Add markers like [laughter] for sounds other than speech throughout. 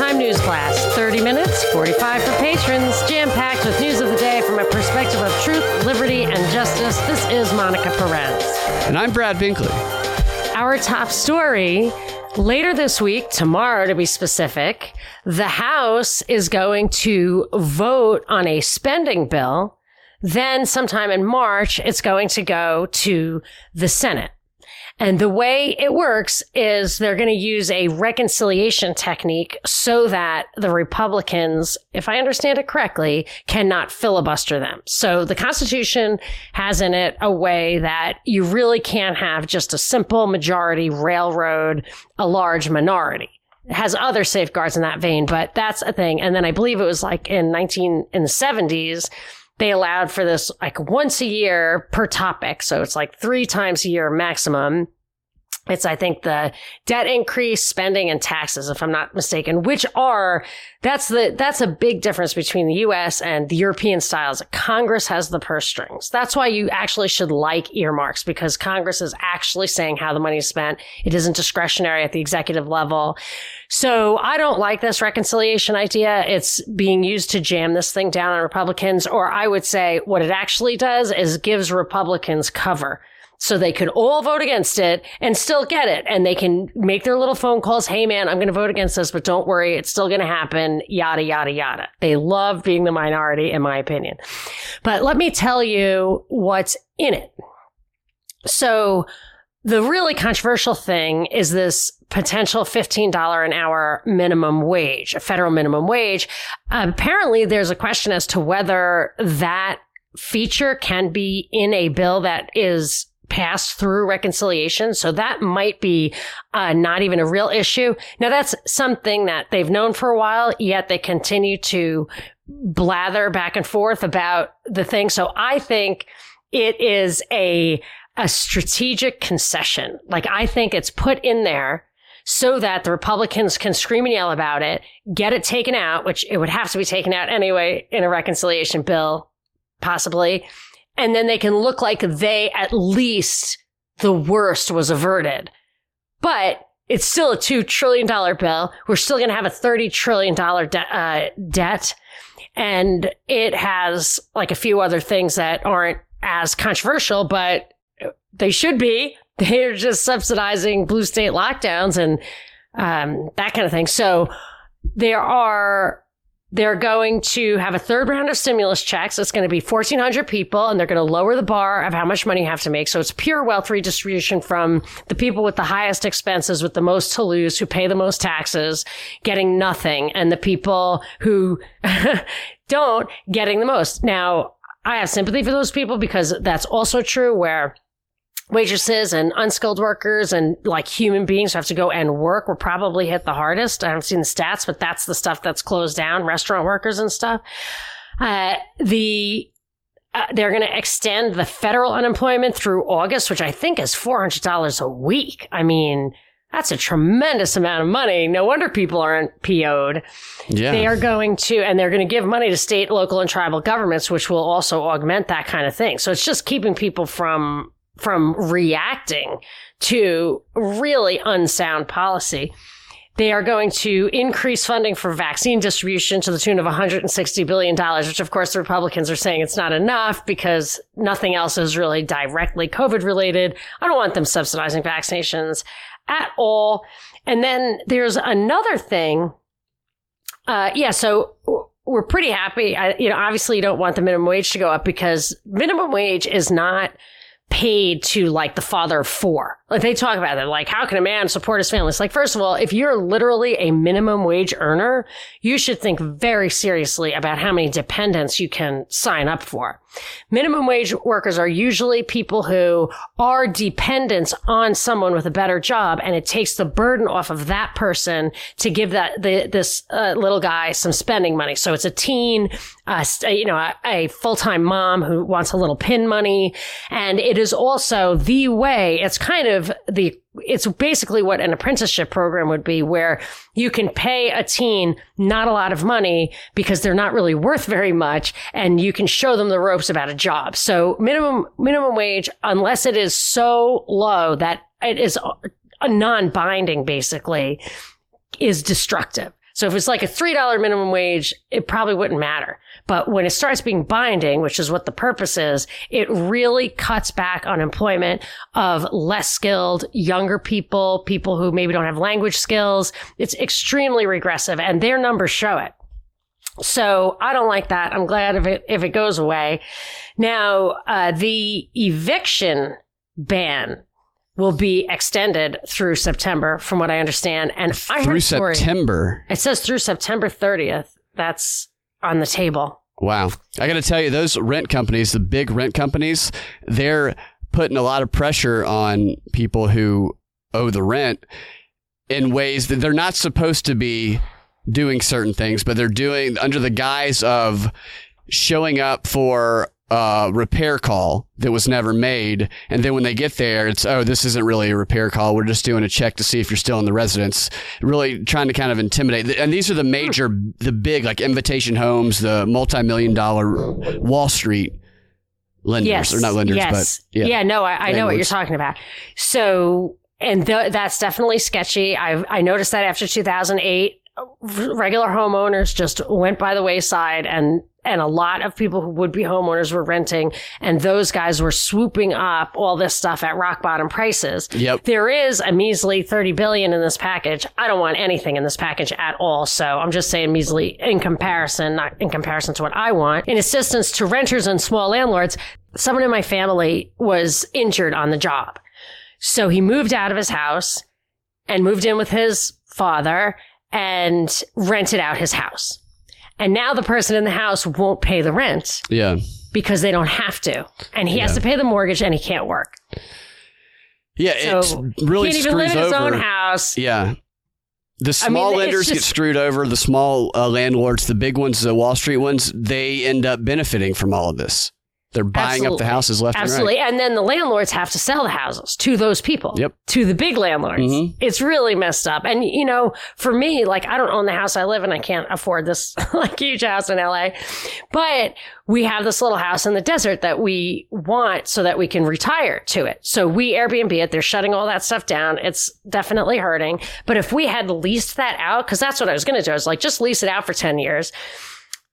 Primetime News Blast. 30 minutes, 45 for patrons, jam packed with news of the day from a perspective of truth, liberty, and justice. This is Monica Perez. And I'm Brad Binkley. Our top story later this week, tomorrow to be specific, the House is going to vote on a spending bill. Then, sometime in March, it's going to go to the Senate. And the way it works is they're going to use a reconciliation technique so that the Republicans, if I understand it correctly, cannot filibuster them. So the Constitution has in it a way that you really can't have just a simple majority railroad a large minority. It has other safeguards in that vein, but that's a thing. And then I believe it was like in 19, in the 70s, they allowed for this like once a year per topic. So it's like three times a year maximum. It's, I think, the debt increase, spending, and taxes, if I'm not mistaken, which are that's the that's a big difference between the U.S. and the European styles. Congress has the purse strings. That's why you actually should like earmarks because Congress is actually saying how the money is spent. It isn't discretionary at the executive level. So I don't like this reconciliation idea. It's being used to jam this thing down on Republicans, or I would say what it actually does is gives Republicans cover so they could all vote against it and still get it. And they can make their little phone calls. Hey, man, I'm going to vote against this, but don't worry. It's still going to happen. Yada, yada, yada. They love being the minority, in my opinion. But let me tell you what's in it. So the really controversial thing is this potential $15 an hour minimum wage, a federal minimum wage. apparently, there's a question as to whether that feature can be in a bill that is passed through reconciliation. So that might be uh, not even a real issue. Now that's something that they've known for a while, yet they continue to blather back and forth about the thing. So I think it is a, a strategic concession. Like I think it's put in there so that the Republicans can scream and yell about it, get it taken out, which it would have to be taken out anyway in a reconciliation bill, possibly and then they can look like they at least the worst was averted. But it's still a $2 trillion bill. We're still going to have a $30 trillion de- uh, debt. And it has like a few other things that aren't as controversial, but they should be. [laughs] They're just subsidizing blue state lockdowns and um, that kind of thing. So there are they're going to have a third round of stimulus checks. It's going to be 1,400 people, and they're going to lower the bar of how much money you have to make. So it's pure wealth redistribution from the people with the highest expenses, with the most to lose, who pay the most taxes, getting nothing, and the people who [laughs] don't getting the most. Now, I have sympathy for those people because that's also true where waitresses and unskilled workers and like human beings who have to go and work were probably hit the hardest. I haven't seen the stats, but that's the stuff that's closed down, restaurant workers and stuff. Uh, the uh, they're going to extend the federal unemployment through August, which I think is $400 a week. I mean, that's a tremendous amount of money. No wonder people aren't PO'd. Yeah. They are going to, and they're going to give money to state, local, and tribal governments, which will also augment that kind of thing. So it's just keeping people from from reacting to really unsound policy. They are going to increase funding for vaccine distribution to the tune of $160 billion, which of course the Republicans are saying it's not enough because nothing else is really directly COVID related. I don't want them subsidizing vaccinations at all. And then there's another thing. Uh, yeah, so we're pretty happy. I, you know, obviously you don't want the minimum wage to go up because minimum wage is not paid to like the father of four. Like they talk about it, like how can a man support his family? It's like, first of all, if you're literally a minimum wage earner, you should think very seriously about how many dependents you can sign up for. Minimum wage workers are usually people who are dependents on someone with a better job, and it takes the burden off of that person to give that the, this uh, little guy some spending money. So it's a teen, uh, you know, a, a full time mom who wants a little pin money, and it is also the way. It's kind of the it's basically what an apprenticeship program would be where you can pay a teen not a lot of money because they're not really worth very much and you can show them the ropes about a job. So minimum minimum wage unless it is so low that it is a non-binding basically is destructive. So if it's like a $3 minimum wage, it probably wouldn't matter. But when it starts being binding, which is what the purpose is, it really cuts back on employment of less skilled, younger people, people who maybe don't have language skills. It's extremely regressive and their numbers show it. So I don't like that. I'm glad if it, if it goes away. Now, uh, the eviction ban will be extended through September, from what I understand. And I Through September. It says through September 30th. That's on the table. Wow. I got to tell you, those rent companies, the big rent companies, they're putting a lot of pressure on people who owe the rent in ways that they're not supposed to be doing certain things, but they're doing under the guise of showing up for a repair call that was never made. And then when they get there, it's, oh, this isn't really a repair call. We're just doing a check to see if you're still in the residence. Really trying to kind of intimidate. And these are the major, the big, like Invitation Homes, the multi million dollar Wall Street lenders. Yes. Or not lenders, yes. but yeah. no, I, I know what you're talking about. So, and th- that's definitely sketchy. I I noticed that after 2008, regular homeowners just went by the wayside and and a lot of people who would be homeowners were renting and those guys were swooping up all this stuff at rock bottom prices. Yep. There is a measly 30 billion in this package. I don't want anything in this package at all. So I'm just saying measly in comparison, not in comparison to what I want. In assistance to renters and small landlords, someone in my family was injured on the job. So he moved out of his house and moved in with his father and rented out his house. And now the person in the house won't pay the rent Yeah. because they don't have to. And he has to pay the mortgage and he can't work. Yeah. So it really he can't even live in his over. own house. Yeah. The I mean, small lenders get screwed over. The small uh, landlords, the big ones, the Wall Street ones, they end up benefiting from all of this. They're buying up the houses left Absolutely. and right. Absolutely. And then the landlords have to sell the houses to those people. Yep. To the big landlords. Mhm. It's really messed up. And, you know, for me, like, I don't own the house I live in. I can't afford this, [laughs] like, huge house in LA. But we have this little house in the desert that we want so that we can retire to it. So we Airbnb it. They're shutting all that stuff down. It's definitely hurting. But if we had leased that out, because that's what I was going to do, I was like, just lease it out for 10 years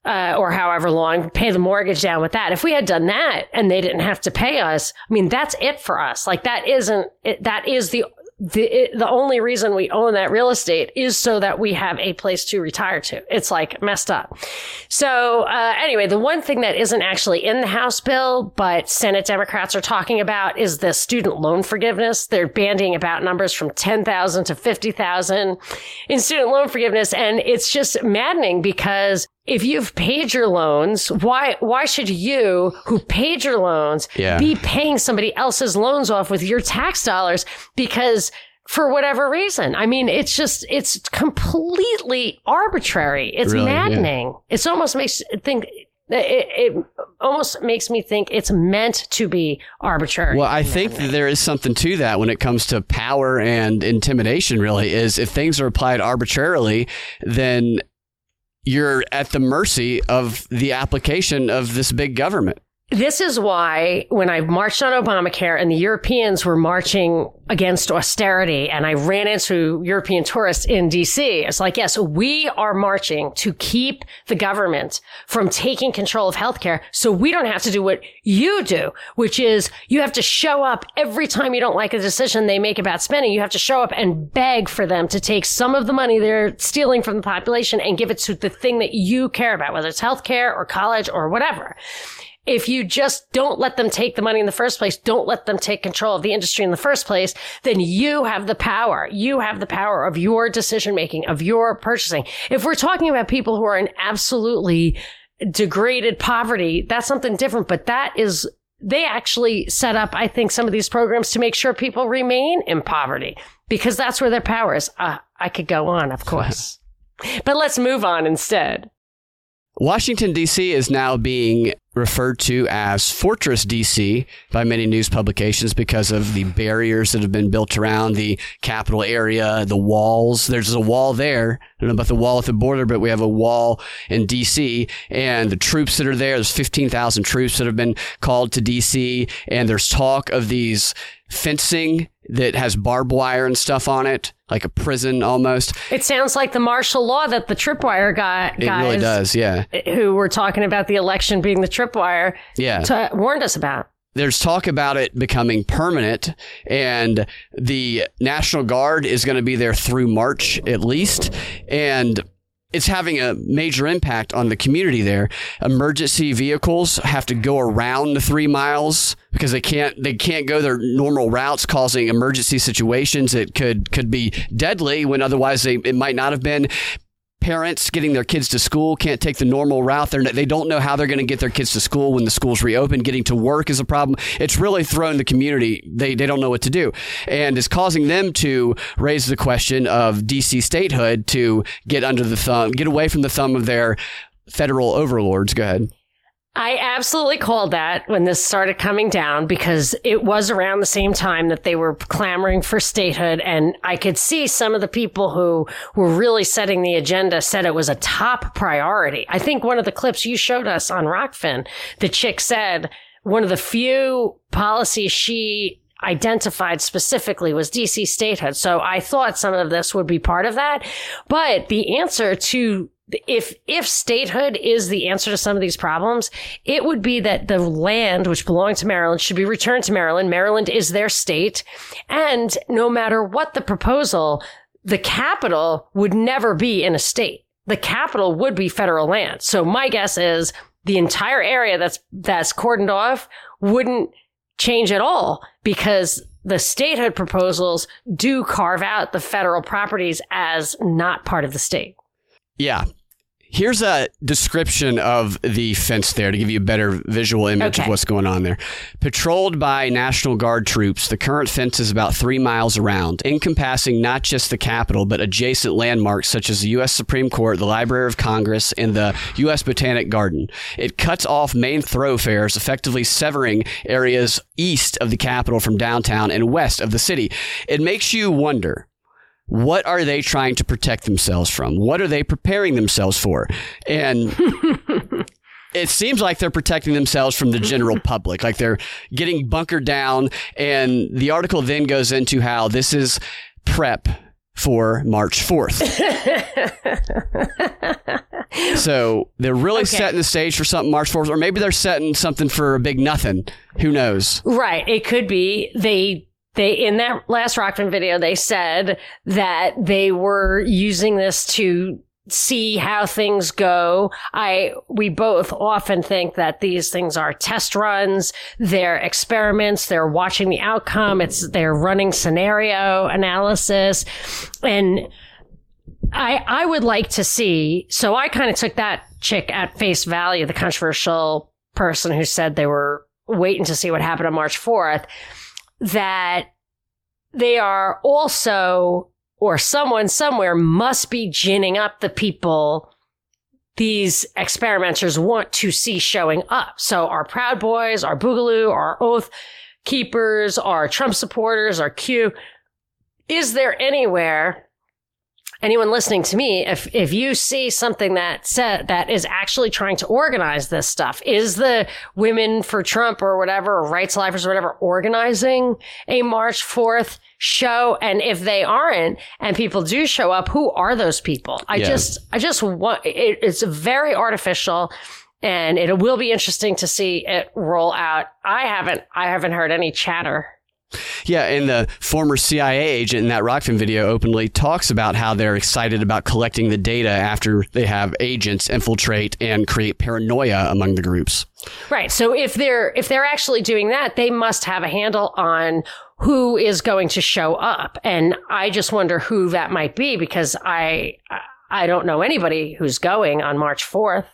uh, or however long, pay the mortgage down with that. If we had done that and they didn't have to pay us, I mean, that's it for us. Like that isn't, it, that is the, the, it, the only reason we own that real estate is so that we have a place to retire to. It's like messed up. So, uh, anyway, the one thing that isn't actually in the House bill, but Senate Democrats are talking about is the student loan forgiveness. They're bandying about numbers from 10,000 to 50,000 in student loan forgiveness. And it's just maddening because if you've paid your loans, why why should you, who paid your loans, Yeah. be paying somebody else's loans off with your tax dollars because for whatever reason? I mean, it's just it's completely arbitrary. It's Really, yeah. maddening. It's almost makes think it, it almost makes me think it's meant to be arbitrary. Well, I think that there is something to that when it comes to power and intimidation, really, is if things are applied arbitrarily, then you're at the mercy of the application of this big government. This is why when I marched on Obamacare and the Europeans were marching against austerity and I ran into European tourists in DC, it's like, yes, we are marching to keep the government from taking control of healthcare so we don't have to do what you do, which is you have to show up every time you don't like a decision they make about spending. You have to show up and beg for them to take some of the money they're stealing from the population and give it to the thing that you care about, whether it's healthcare or college or whatever if you just don't let them take the money in the first place, don't let them take control of the industry in the first place, then you have the power. You have the power of your decision making, of your purchasing. If we're talking about people who are in absolutely degraded poverty, that's something different, but that is they actually set up, I think, some of these programs to make sure people remain in poverty because that's where their power is. Uh, I could go on, of course, [laughs] but let's move on instead. Washington, D.C. is now being referred to as Fortress D.C. by many news publications because of the barriers that have been built around the capital area, the walls. There's a wall there. I don't know about the wall at the border, but we have a wall in D.C. and the troops that are there. There's 15,000 troops that have been called to D.C. and there's talk of these fencing that has barbed wire and stuff on it, like a prison almost. It sounds like the martial law that the tripwire guy, It guys really does, yeah. who were talking about the election being the tripwire Yeah. warned us about. there's talk about it becoming permanent and the National Guard is going to be there through March at least and it's having a major impact on the community there. Emergency vehicles have to go around the 3 miles because they can't they can't go their normal routes causing emergency situations that could could be deadly when otherwise they it might not have been parents getting their kids to school can't take the normal route. They're, they don't know how they're going to get their kids to school when the schools reopen. Getting to work is a problem. It's really thrown the community. They, they don't know what to do. And it's causing them to raise the question of DC statehood to get under the thumb, get away from the thumb of their federal overlords. Go ahead. I absolutely called that when this started coming down because it was around the same time that they were clamoring for statehood. And I could see some of the people who were really setting the agenda said it was a top priority. I think one of the clips you showed us on Rokfin, the chick said one of the few policies she identified specifically was DC statehood. So I thought some of this would be part of that. But the answer to if if statehood is the answer to some of these problems, it would be that the land which belonged to Maryland should be returned to Maryland. Maryland is their state, and no matter what the proposal, the capital would never be in a state. The capital would be federal land. So my guess is the entire area that's that's cordoned off wouldn't change at all because the statehood proposals do carve out the federal properties as not part of the state. Yeah. Here's a description of the fence there to give you a better visual image of what's going on there. Patrolled by National Guard troops, the current fence is about three miles around, encompassing not just the Capitol, but adjacent landmarks such as the U.S. Supreme Court, the Library of Congress, and the U.S. Botanic Garden. It cuts off main thoroughfares, effectively severing areas east of the Capitol from downtown and west of the city. It makes you wonder what are they trying to protect themselves from? What are they preparing themselves for? And [laughs] it seems like they're protecting themselves from the general public, like they're getting bunkered down. And the article then goes into how this is prep for March 4th. [laughs] so they're really Okay. setting the stage for something March 4th, or maybe they're setting something for a big nothing. Who knows? Right. It could be they they in that last Rokfin video they said that they were using this to see how things go. I we both often think that these things are test runs, they're experiments, they're watching the outcome, it's they're running scenario analysis and I I would like to see. So I kind of took that chick at face value, the controversial person who said they were waiting to see what happened on March 4th, that they are also, or someone somewhere must be ginning up the people these experimenters want to see showing up. So our Proud Boys, our Boogaloo, our Oath Keepers, our Trump supporters, our Q. Is there anywhere anyone listening to me, if if you see something that said that is actually trying to organize this stuff, is the Women for Trump or whatever, or Rights Lifers or whatever, organizing a March Fourth show? And if they aren't, and people do show up, who are those people? I Yeah. just, I just want. It, it's very artificial. And it will be interesting to see it roll out. I haven't, I haven't heard any chatter Yeah, and the former CIA agent in that Rokfin video openly talks about how they're excited about collecting the data after they have agents infiltrate and create paranoia among the groups. Right. So if they're if they're actually doing that, they must have a handle on who is going to show up. And I just wonder who that might be because I I don't know anybody who's going on March 4th.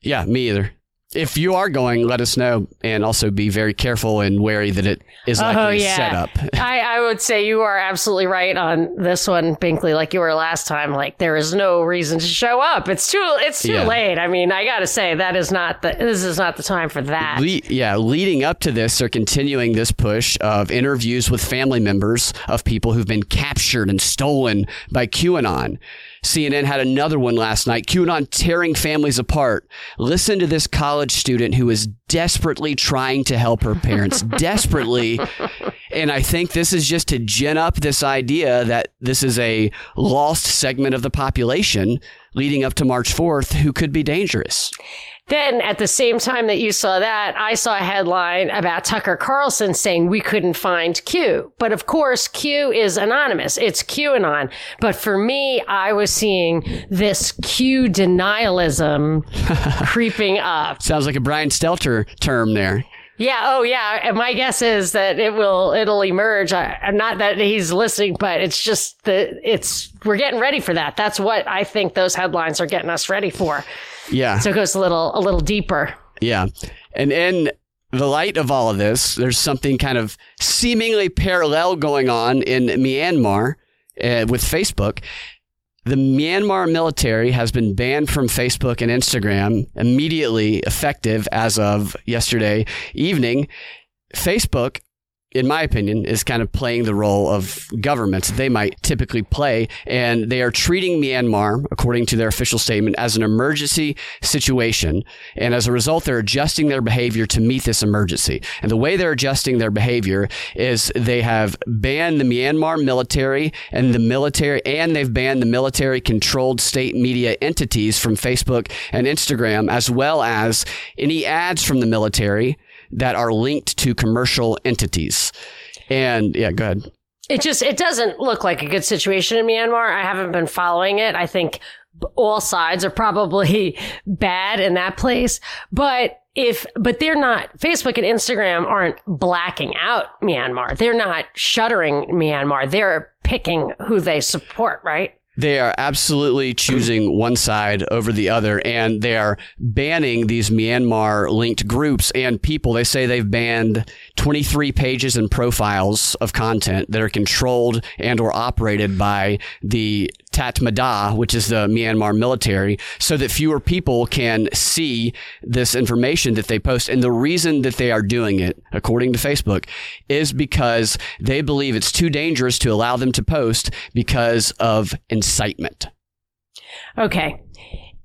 Yeah, me either. If you are going, let us know, and also be very careful and wary that it is uh-huh, likely Oh, a yeah. setup. [laughs] I, I would say you are absolutely right on this one, Binkley, like you were last time. Like there is no reason to show up. It's too it's too Yeah. late. I mean, I gotta say that is not the this is not the time for that. Le- yeah, leading up to this, they're continuing this push of interviews with family members of people who've been captured and stolen by QAnon. CNN had another one last night. QAnon tearing families apart. Listen to this college student who is desperately trying to help her parents, [laughs] desperately, And I think this is just to gin up this idea that this is a lost segment of the population leading up to March 4th who could be dangerous. Then at the same time that you saw that, I saw a headline about Tucker Carlson saying we couldn't find Q. But of course, Q is anonymous. It's QAnon. But for me, I was seeing this Q denialism [laughs] creeping up. Sounds like a Brian Stelter term there. Yeah. Oh, yeah. And my guess is that it will it'll emerge. I, not that he's listening, but it's just that it's we're getting ready for that. That's what I think those headlines are getting us ready for. Yeah. So it goes a little a little deeper. Yeah. And in the light of all of this, there's something kind of seemingly parallel going on in Myanmar uh, with Facebook. The Myanmar military has been banned from Facebook and Instagram immediately effective as of yesterday evening. Facebook in my opinion, is kind of playing the role of governments they might typically play. And they are treating Myanmar, according to their official statement, as an emergency situation. And as a result, they're adjusting their behavior to meet this emergency. And the way they're adjusting their behavior is they have banned the Myanmar military and the military, and they've banned the military controlled state media entities from Facebook and Instagram, as well as any ads from the military that are linked to commercial entities. And yeah, go ahead. It just it doesn't look like a good situation in Myanmar. I haven't been following it. I think all sides are probably [laughs] bad in that place, but if but they're not Facebook and Instagram aren't blacking out Myanmar. They're not shuttering Myanmar. They're picking who they support, right? They are absolutely choosing [clears throat] one side over the other, and they are banning these Myanmar linked groups and people. They say they've banned 23 pages and profiles of content that are controlled and or operated by the Tatmadaw, which is the Myanmar military, so that fewer people can see this information that they post. And the reason that they are doing it, according to Facebook, is because they believe it's too dangerous to allow them to post because of incitement. Okay.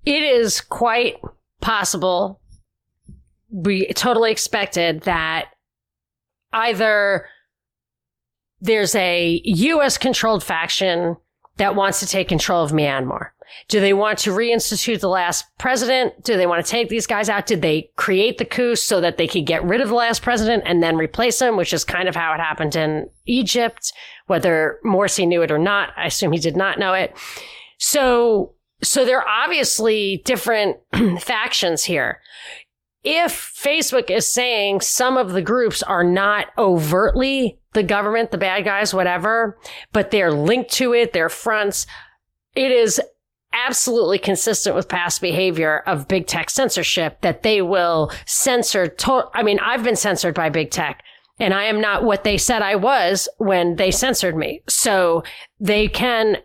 It is quite possible, we totally expected that either there's a U.S. controlled faction that wants to take control of Myanmar. Do they want to reinstitute the last president? Do they want to take these guys out? Did they create the coup so that they could get rid of the last president and then replace him, which is kind of how it happened in Egypt, whether Morsi knew it or not. I assume he did not know it. So, so there are obviously different [clears throat] factions here. If Facebook is saying some of the groups are not overtly the government, the bad guys, whatever, but they're linked to it, they're fronts, it is absolutely consistent with past behavior of big tech censorship that they will censor. To- I mean, I've been censored by big tech and I am not what they said I was when they censored me. So they can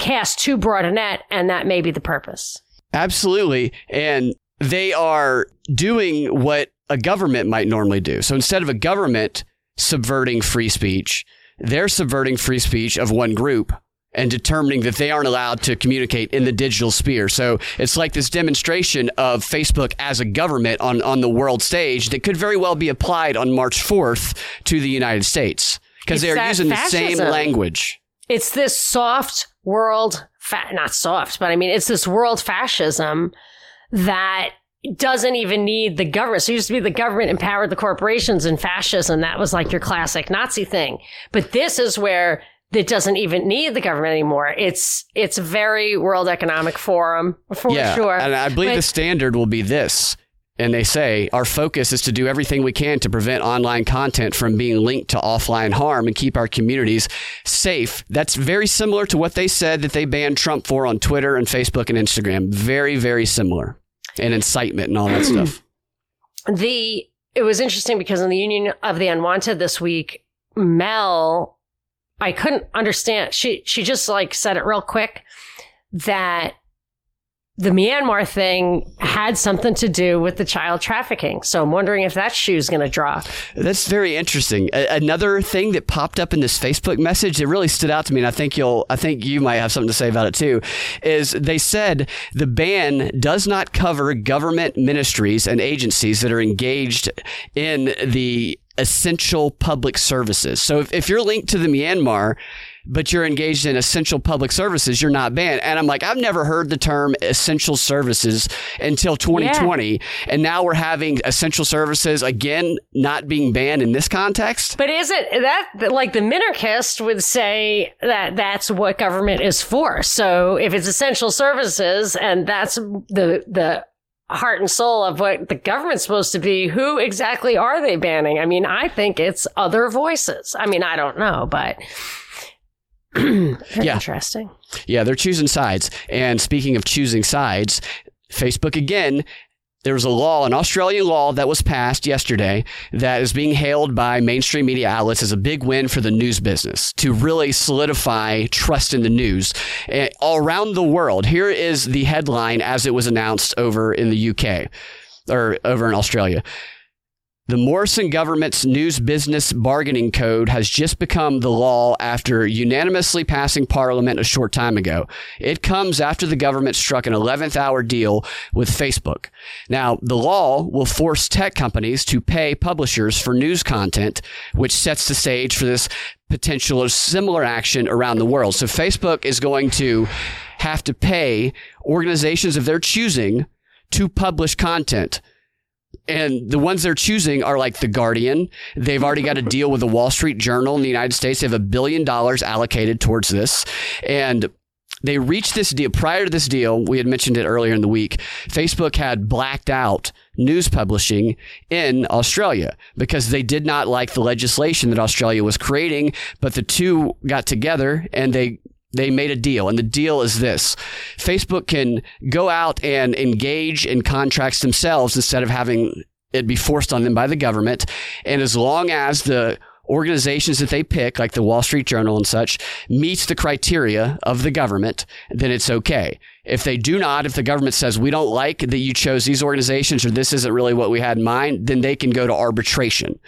cast too broad a net and that may be the purpose. Absolutely. And they are doing what a government might normally do. So instead of a government subverting free speech, they're subverting free speech of one group and determining that they aren't allowed to communicate in the digital sphere. So it's like this demonstration of Facebook as a government on, on the world stage that could very well be applied on March 4th to the United States because they're using fascism. the same language. It's this soft world, fa- not soft, but I mean, it's this world fascism that doesn't even need the government. So it used to be the government empowered the corporations and fascism. That was like your classic Nazi thing. But this is where it doesn't even need the government anymore. It's it's very World Economic Forum for yeah, sure. And I believe but, the standard will be this. And they say our focus is to do everything we can to prevent online content from being linked to offline harm and keep our communities safe. That's very similar to what they said that they banned Trump for on Twitter and Facebook and Instagram. Very, very similar and incitement and all that stuff. [clears throat] The it was interesting because in the Union of the Unwanted this week, Mel, I couldn't understand. She she just like said it real quick that the Myanmar thing had something to do with the child trafficking. So I'm wondering if that shoe's going to drop. That's very interesting. A- another thing that popped up in this Facebook message that really stood out to me, and I think you'll, I think you might have something to say about it too, is they said the ban does not cover government ministries and agencies that are engaged in the essential public services. So if, if you're linked to the Myanmar, but you're engaged in essential public services, you're not banned. And I'm like, I've never heard the term essential services until 2020. Yeah. And now we're having essential services again not being banned in this context. But is it that like the minarchist would say that that's what government is for? So if it's essential services and that's the, the, heart and soul of what the government's supposed to be, who exactly are they banning? I mean, I think it's other voices. I mean, I don't know, but [clears throat] yeah. interesting. Yeah, they're choosing sides. And speaking of choosing sides, Facebook again there was a law, an Australian law that was passed yesterday that is being hailed by mainstream media outlets as a big win for the news business to really solidify trust in the news eh, all around the world. Here is the headline as it was announced over in the UK or over in Australia. The Morrison government's news business bargaining code has just become the law after unanimously passing parliament a short time ago. It comes after the government struck an 11th hour deal with Facebook. Now, the law will force tech companies to pay publishers for news content, which sets the stage for this potential of similar action around the world. So Facebook is going to have to pay organizations of their choosing to publish content and the ones they're choosing are like the Guardian. They've already got a [laughs] deal with the Wall Street Journal in the United States. They have a billion dollars allocated towards this. And they reached this deal prior to this deal. We had mentioned it earlier in the week. Facebook had blacked out news publishing in Australia because they did not like the legislation that Australia was creating. But the two got together and they they made a deal, and the deal is this Facebook can go out and engage in contracts themselves instead of having it be forced on them by the government. And as long as the organizations that they pick, like the Wall Street Journal and such, meets the criteria of the government, then it's okay. If they do not, if the government says we don't like that you chose these organizations or this isn't really what we had in mind, then they can go to arbitration.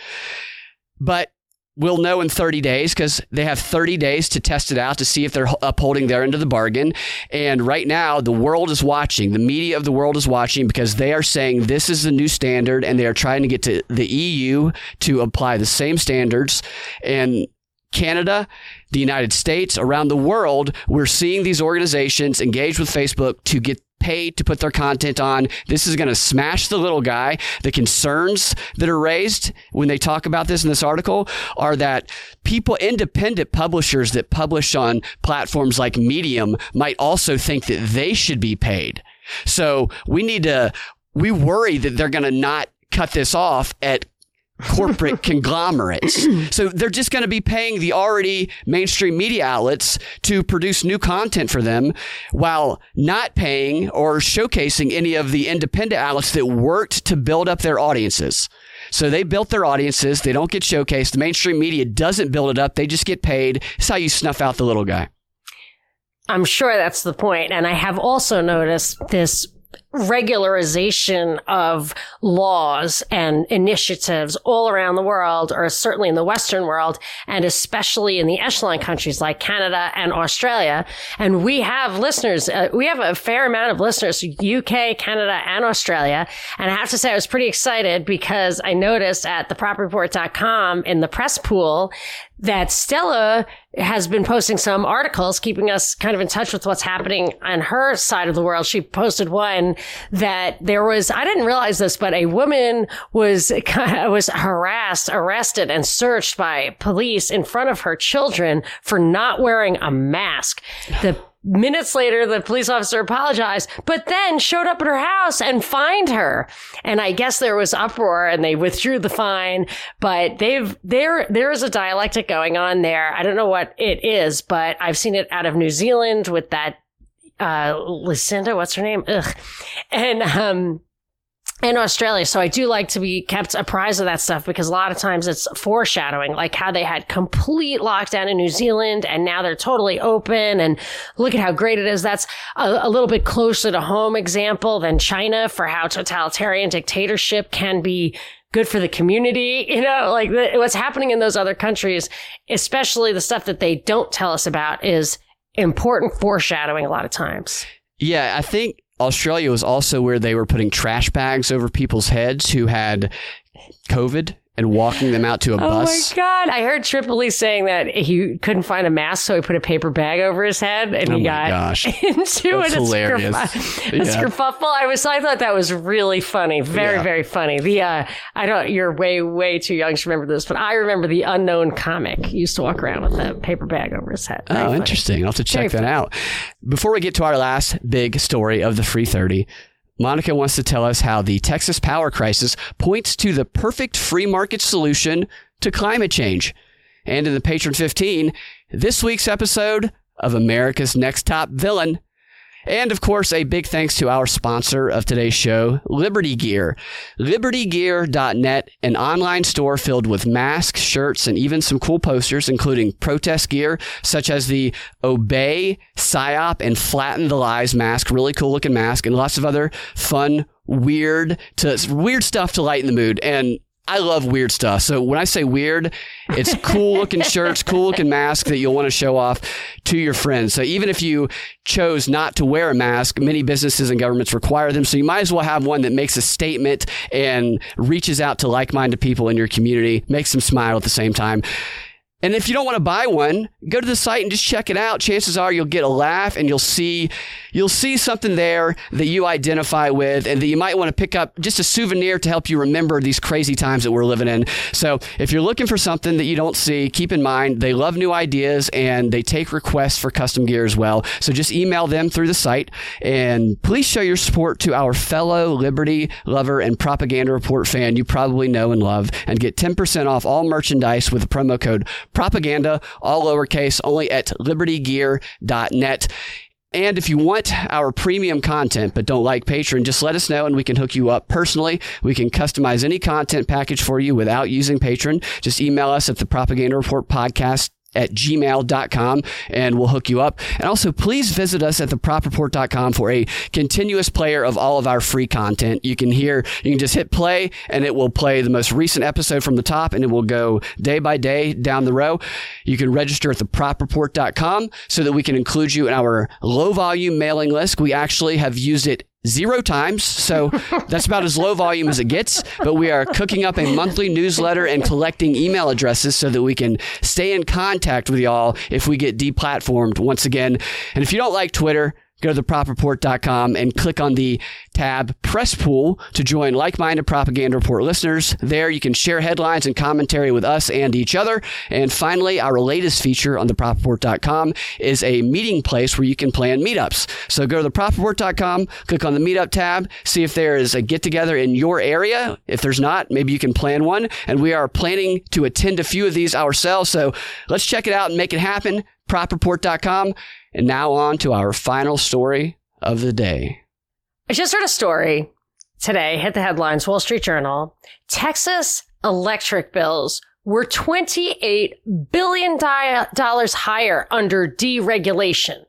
But we'll know in 30 days because they have 30 days to test it out to see if they're upholding their end of the bargain. And right now, the world is watching. The media of the world is watching because they are saying this is the new standard and they are trying to get to the EU to apply the same standards. And Canada, the United States, around the world, we're seeing these organizations engage with Facebook to get paid to put their content on. This is going to smash the little guy. The concerns that are raised when they talk about this in this article are that people, independent publishers that publish on platforms like Medium might also think that they should be paid. So we need to, we worry that they're going to not cut this off at corporate [laughs] conglomerates. So they're just going to be paying the already mainstream media outlets to produce new content for them while not paying or showcasing any of the independent outlets that worked to build up their audiences. So they built their audiences. They don't get showcased. The mainstream media doesn't build it up. They just get paid. It's how you snuff out the little guy. I'm sure that's the point. And I have also noticed this regularization of laws and initiatives all around the world, or certainly in the Western world, and especially in the echelon countries like Canada and Australia. And we have listeners, uh, we have a fair amount of listeners, UK, Canada, and Australia. And I have to say, I was pretty excited because I noticed at thepropreport.com in the press pool that Stella has been posting some articles, keeping us kind of in touch with what's happening on her side of the world. She posted one that there was, I didn't realize this, but a woman was, [laughs] was harassed, arrested, and searched by police in front of her children for not wearing a mask. The Minutes later, the police officer apologized, but then showed up at her house and fined her. And I guess there was uproar and they withdrew the fine, but they've, there, there is a dialectic going on there. I don't know what it is, but I've seen it out of New Zealand with that, uh, Lucinda, what's her name? Ugh. And, um, in Australia. So I do like to be kept apprised of that stuff because a lot of times it's foreshadowing, like how they had complete lockdown in New Zealand and now they're totally open and look at how great it is. That's a, a little bit closer to home example than China for how totalitarian dictatorship can be good for the community. [laughs] You know, like the, what's happening in those other countries, especially the stuff that they don't tell us about is important foreshadowing a lot of times. Yeah, I think Australia was also where they were putting trash bags over people's heads who had COVID and walking them out to a bus. Oh my god! I heard Tripoli saying that he couldn't find a mask, so he put a paper bag over his head, and Oh he got gosh. [laughs] into That's it. A hilarious. skerf- Yeah. A skerfuffle. I was. I thought that was really funny. Very, Yeah. very funny. The uh, I don't. You're way, way too young to remember this, but I remember the unknown comic used to walk around with a paper bag over his head. Very Oh, funny. interesting. I'll have to check Very that out. Before we get to our last big story of the free 30, Monica wants to tell us how the Texas power crisis points to the perfect free market solution to climate change. And in the Patron 15, this week's episode of America's Next Top Villain. And of course, a big thanks to our sponsor of today's show, Liberty Gear. LibertyGear.net, an online store filled with masks, shirts, and even some cool posters, including protest gear such as the Obey, PSYOP, and Flatten the Lies mask, really cool looking mask, and lots of other fun, weird to weird stuff to lighten the mood. And I love weird stuff. So when I say weird, it's cool looking [laughs] shirts, cool looking mask that you'll want to show off to your friends. So even if you chose not to wear a mask, many businesses and governments require them. So you might as well have one that makes a statement and reaches out to like-minded people in your community, makes them smile at the same time. And if you don't want to buy one, go to the site and just check it out. Chances are you'll get a laugh and you'll see you'll see something there that you identify with and that you might want to pick up just a souvenir to help you remember these crazy times that we're living in. So, if you're looking for something that you don't see, keep in mind they love new ideas and they take requests for custom gear as well. So just email them through the site and please show your support to our fellow Liberty lover and propaganda report fan you probably know and love and get 10% off all merchandise with the promo code propaganda, all lowercase, only at libertygear.net. And if you want our premium content but don't like Patreon, just let us know and we can hook you up personally. We can customize any content package for you without using Patreon. Just email us at the Propaganda Report Podcast at gmail.com and we'll hook you up. And also, please visit us at thepropreport.com for a continuous player of all of our free content. You can hear, you can just hit play and it will play the most recent episode from the top and it will go day by day down the row. You can register at thepropreport.com so that we can include you in our low volume mailing list. We actually have used it zero times. So that's about as low volume as it gets. But we are cooking up a monthly newsletter and collecting email addresses so that we can stay in contact with y'all if we get deplatformed once again. And if you don't like Twitter, go to thepropreport.com and click on the tab Press Pool to join like-minded Propaganda Report listeners. There you can share headlines and commentary with us and each other. And finally, our latest feature on thepropreport.com is a meeting place where you can plan meetups. So go to thepropreport.com, click on the meetup tab, see if there is a get-together in your area. If there's not, maybe you can plan one. And we are planning to attend a few of these ourselves. So let's check it out and make it happen. Propreport.com. And now on to our final story of the day. I just heard a story today, hit the headlines, Wall Street Journal. Texas electric bills were $28 billion higher under deregulation.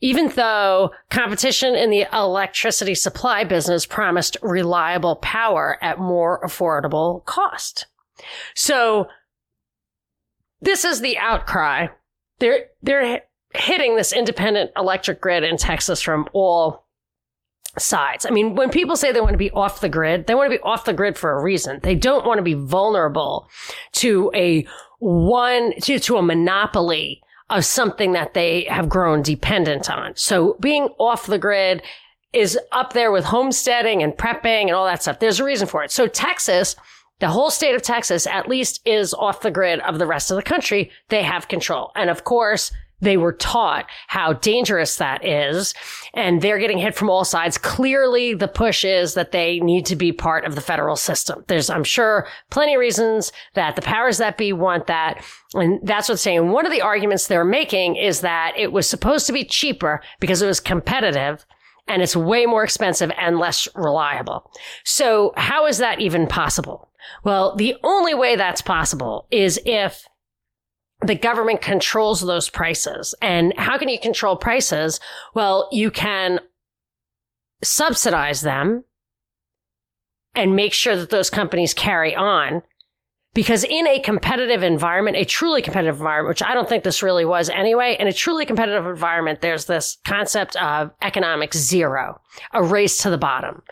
Even though competition in the electricity supply business promised reliable power at more affordable cost. So this is the outcry. They're, they're hitting this independent electric grid in Texas from all sides. I mean, when people say they want to be off the grid, they want to be off the grid for a reason. They don't want to be vulnerable to a one, to, to a monopoly of something that they have grown dependent on. So being off the grid is up there with homesteading and prepping and all that stuff. There's a reason for it. So Texas, the whole state of Texas at least is off the grid of the rest of the country. They have control. And of course, they were taught how dangerous that is, and they're getting hit from all sides. Clearly, the push is that they need to be part of the federal system. There's, I'm sure, plenty of reasons that the powers that be want that. And that's what's saying. One of the arguments they're making is that it was supposed to be cheaper because it was competitive and it's way more expensive and less reliable. So how is that even possible? Well, the only way that's possible is if the government controls those prices. And how can you control prices? Well, you can subsidize them and make sure that those companies carry on. Because in a competitive environment, a truly competitive environment, which I don't think this really was anyway, in a truly competitive environment, there's this concept of economic zero, a race to the bottom.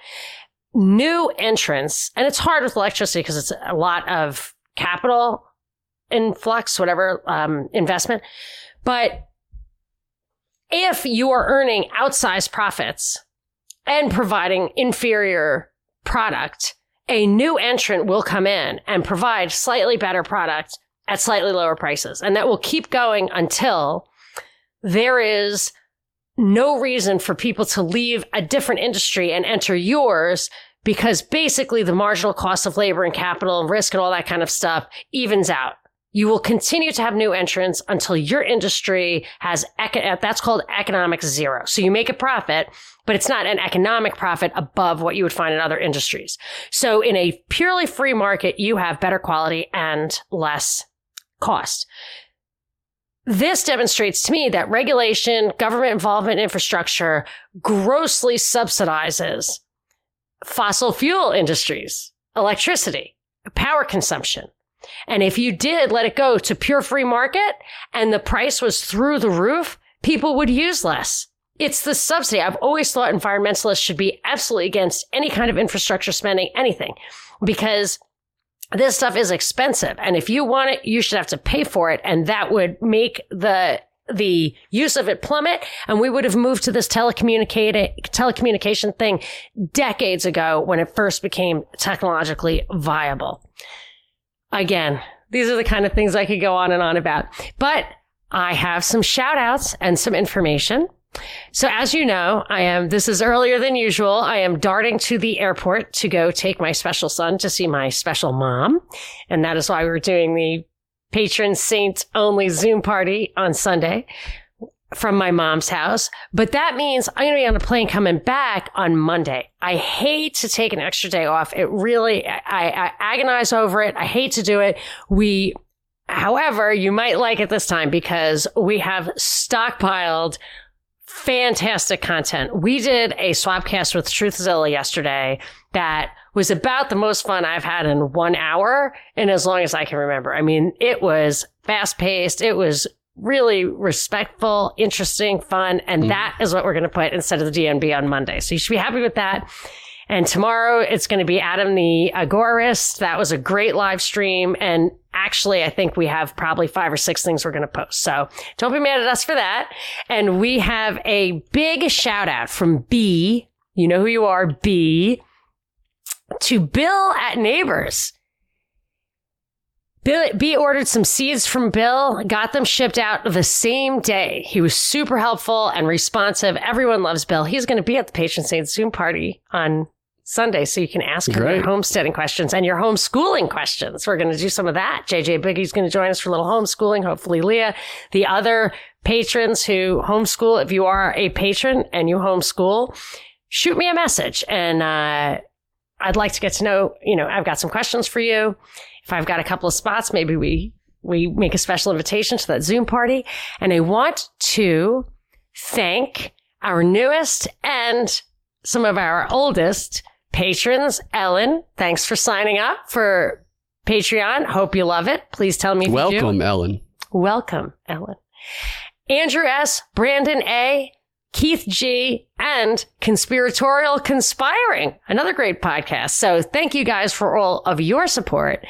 New entrants, and it's hard with electricity because it's a lot of capital influx, whatever um, investment. But if you are earning outsized profits and providing inferior product, a new entrant will come in and provide slightly better product at slightly lower prices. And that will keep going until there is no reason for people to leave a different industry and enter yours because basically the marginal cost of labor and capital and risk and all that kind of stuff evens out. You will continue to have new entrants until your industry has, eco- uh, that's called economic zero. So you make a profit, but it's not an economic profit above what you would find in other industries. So in a purely free market, you have better quality and less cost. This demonstrates to me that regulation, government involvement, infrastructure grossly subsidizes fossil fuel industries, electricity, power consumption. And if you did let it go to pure free market and the price was through the roof, people would use less. It's the subsidy. I've always thought environmentalists should be absolutely against any kind of infrastructure spending, anything, because this stuff is expensive. And if you want it, you should have to pay for it. And that would make the the use of it plummet and we would have moved to this telecommunication thing decades ago when it first became technologically viable. Again, these are the kind of things I could go on and on about. But I have some shout outs and some information. So as you know, I am, this is earlier than usual. I am darting to the airport to go take my special son to see my special mom. And that is why we're doing the patron saint only Zoom party on Sunday from my mom's house. But that means I'm going to be on a plane coming back on Monday. I hate to take an extra day off. It really, I, I agonize over it. I hate to do it. We, however, you might like it this time because we have stockpiled fantastic content. We did a swapcast with Truthzilla yesterday that was about the most fun I've had in one hour and as long as I can remember. I mean, it was fast paced. It was really respectful, interesting, fun. And mm. that is what we're going to put instead of the DNB on Monday. So you should be happy with that. And tomorrow it's going to be Adam the Agorist. That was a great live stream. And actually, I think we have probably five or six things we're going to post. So don't be mad at us for that. And we have a big shout out from B. You know who you are, B, to Bill at Neighbors. Bill, B ordered some seeds from Bill, got them shipped out the same day. He was super helpful and responsive. Everyone loves Bill. He's going to be at the Patron Saint Zoom party on Sunday, so you can ask him your homesteading questions and your homeschooling questions. We're going to do some of that. JJ Biggie's going to join us for a little homeschooling. Hopefully, Leah, the other patrons who homeschool, if you are a patron and you homeschool, shoot me a message and, uh, I'd like to get to know, you know, I've got some questions for you if I've got a couple of spots, maybe we, we make a special invitation to that Zoom party. And I want to thank our newest and some of our oldest patrons. Ellen, thanks for signing up for Patreon. Hope you love it. Please tell me Welcome, Ellen. Welcome, Ellen. Andrew S., Brandon A., Keith G, and Conspiratorial Conspiring, another great podcast. So thank you guys for all of your support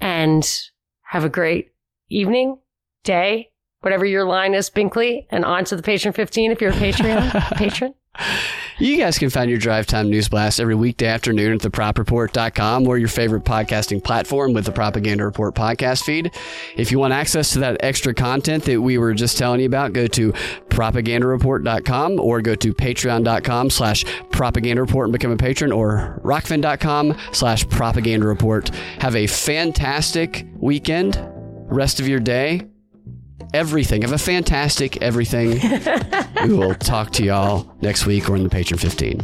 and have a great evening, day, whatever your line is, Binkley, and on to the patron 15 if you're a Patreon [laughs] patron. [laughs] You guys can find your Drive Time News Blast every weekday afternoon at thepropreport.com or your favorite podcasting platform with the Propaganda Report podcast feed. If you want access to that extra content that we were just telling you about, go to propagandareport.com or go to patreon.com slash propaganda report and become a patron or rokfin.com slash propaganda report. Have a fantastic weekend, rest of your day, everything. Have a fantastic everything. we will [laughs] talk to y'all next week or in the Patron 15.